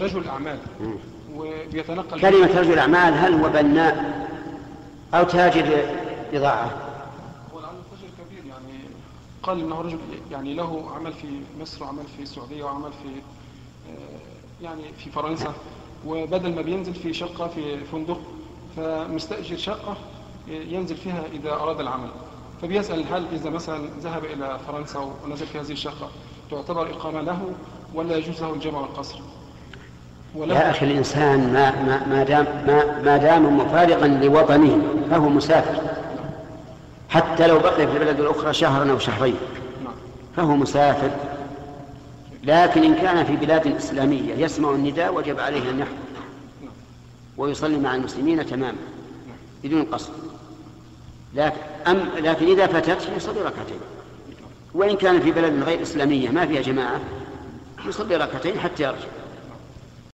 رجل أعمال وبيتنقل كلمة رجل أعمال هل هو بناء أو تاجر بضاعة هو لعله رجل كبير يعني قال إنه رجل يعني له عمل في مصر وعمل في السعودية وعمل في آه، يعني في فرنسا وبدل ما بينزل في شقة في فندق فمستأجر شقة ينزل فيها إذا أراد العمل. فبيسأل هل إذا مثلا ذهب إلى فرنسا ونزل في هذه الشقة تعتبر إقامة له ولا يجوز له الجمع والقصر؟ يا أخي الإنسان ما, ما, ما دام ما, ما دام مفارقا لوطنه فهو مسافر. حتى لو بقي في البلد الأخرى شهرا أو شهرين فهو مسافر. لكن إن كان في بلاد إسلامية يسمع النداء وجب عليه أن يحضر. ويصلي مع المسلمين تماما بدون قصد. لكن, أم لكن إذا فتت يصلي ركعتين. وإن كان في بلد غير إسلامية ما فيها جماعة يصلي ركعتين حتى يرجع.